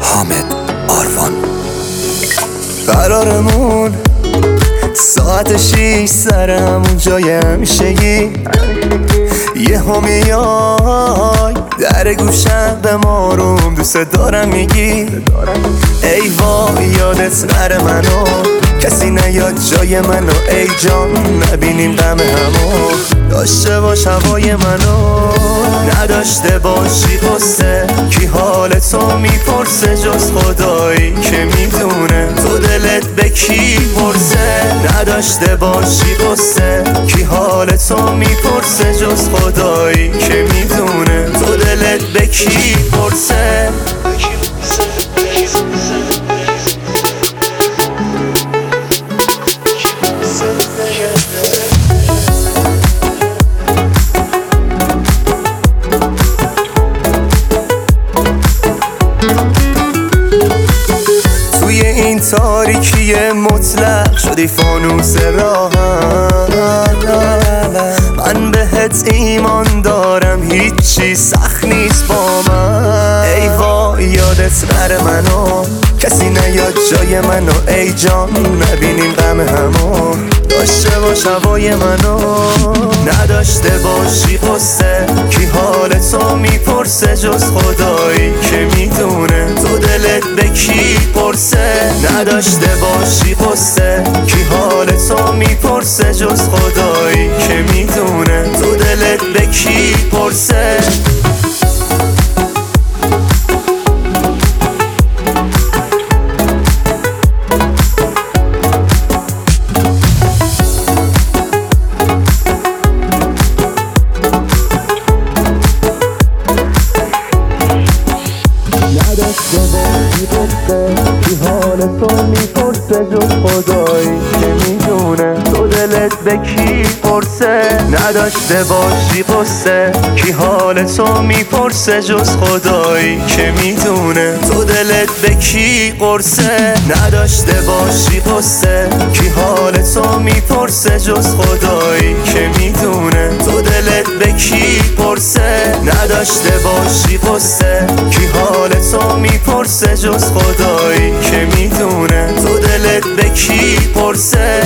حامد آروان. قرارمون ساعت شیش سر همون جای همیشگی. یه همیای در گوشم به ماروم دوست دارم میگی. ای وای یادت نره منو. کسی نیاد جای منو. ای جان نبینیم غم همو. داشته باش هوای منو. نداشته باشی قصه کی حال تو می‌پرسه جز خدایی که می‌دونه. تو دلت به کی پرسه؟ نداشته باشی قصه کی حال تو می‌پرسه جز خدایی که می‌دونه. تو دلت به کی پرسه؟ توی این تاریکی مطلق شدی فانوس راهم من بهت ایمان دارم هیچی سخت نیست با من. ای وای یادت نره منو. کسی نیاد جای منو. ای جان نبینیم غم همو. داشته باش هوای منو. نداشته باشی قصه کی حال تو می‌پرسه جز خدایی که می‌دونه. تو دلت به کی پرسه؟ نداشته باشی قصه کی حال تو می‌پرسه جز خدایی که می‌دونه. تو دلت به کی پرسه؟ نداشته باشی قصه کی حال تو می‌پرسه جز خدایی می‌دونه تو دلت به کی نداشته باشی قصه کی حال تو می‌پرسه جز خدایی که می‌دونه. تو دلت به کی قرصه؟ نداشته باشی قصه کی حال تو می‌پرسه جز خدایی که می‌دونه. تو دلت به کی پرسه نداشته باشی قصه کی می‌پرسه جز خدایی که می‌دونه. تو دلت به کی پرسه؟